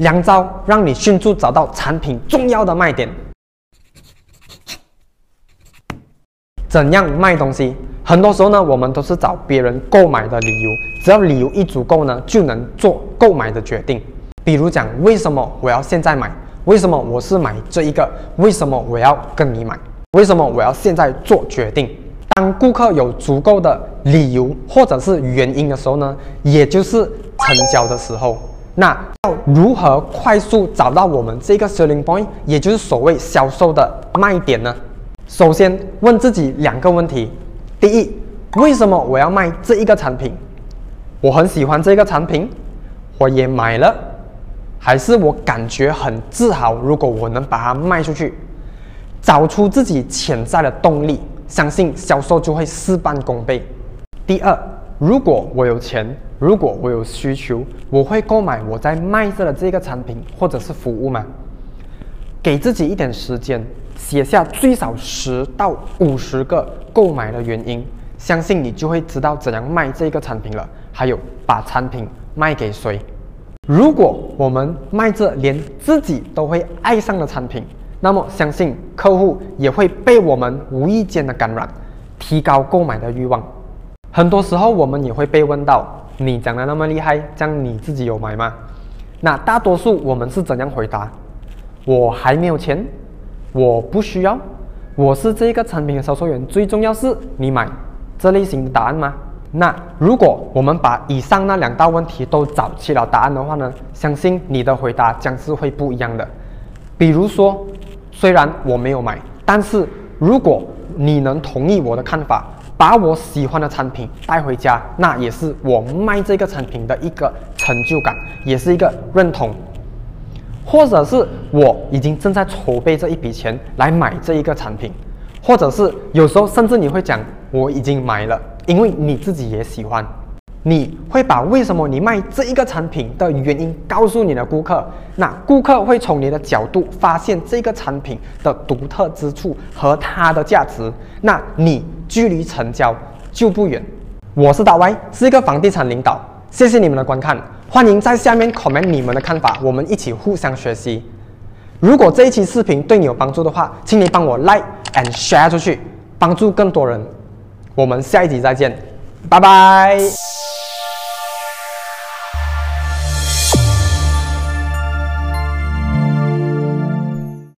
两招让你迅速找到产品重要的卖点。怎样卖东西？很多时候呢，我们都是找别人购买的理由，只要理由一足够呢，就能做购买的决定。比如讲，为什么我要现在买？为什么我是买这一个？为什么我要跟你买？为什么我要现在做决定？当顾客有足够的理由或者是原因的时候呢，也就是成交的时候。那要如何快速找到我们这个 selling point，也就是所谓销售的卖点呢？首先问自己两个问题：第一，为什么我要卖这一个产品？我很喜欢这个产品，我也买了，还是我感觉很自豪？如果我能把它卖出去，找出自己潜在的动力，相信销售就会事半功倍。第二，如果我有钱，如果我有需求，我会购买我在卖着的这个产品或者是服务吗？给自己一点时间。写下最少十到五十个购买的原因，相信你就会知道怎样卖这个产品了。还有，把产品卖给谁？如果我们卖这连自己都会爱上的产品，那么相信客户也会被我们无意间的感染，提高购买的欲望。很多时候我们也会被问到：“你讲的那么厉害，这样你自己有买吗？”那大多数我们是怎样回答？我还没有钱。我不需要，我是这个产品的销售员。最重要是你买这类型的答案吗？那如果我们把以上那两道问题都找齐了答案的话呢？相信你的回答将是会不一样的。比如说，虽然我没有买，但是如果你能同意我的看法，把我喜欢的产品带回家，那也是我卖这个产品的一个成就感，也是一个认同。或者是我已经正在筹备这一笔钱来买这一个产品，或者是有时候甚至你会讲我已经买了，因为你自己也喜欢，你会把为什么你卖这一个产品的原因告诉你的顾客，那顾客会从你的角度发现这个产品的独特之处和它的价值，那你距离成交就不远。我是大 Y，是一个房地产领导，谢谢你们的观看。欢迎在下面 comment 你们的看法，我们一起互相学习。如果这一期视频对你有帮助的话，请你帮我 like and share 出去，帮助更多人。我们下一集再见，拜拜。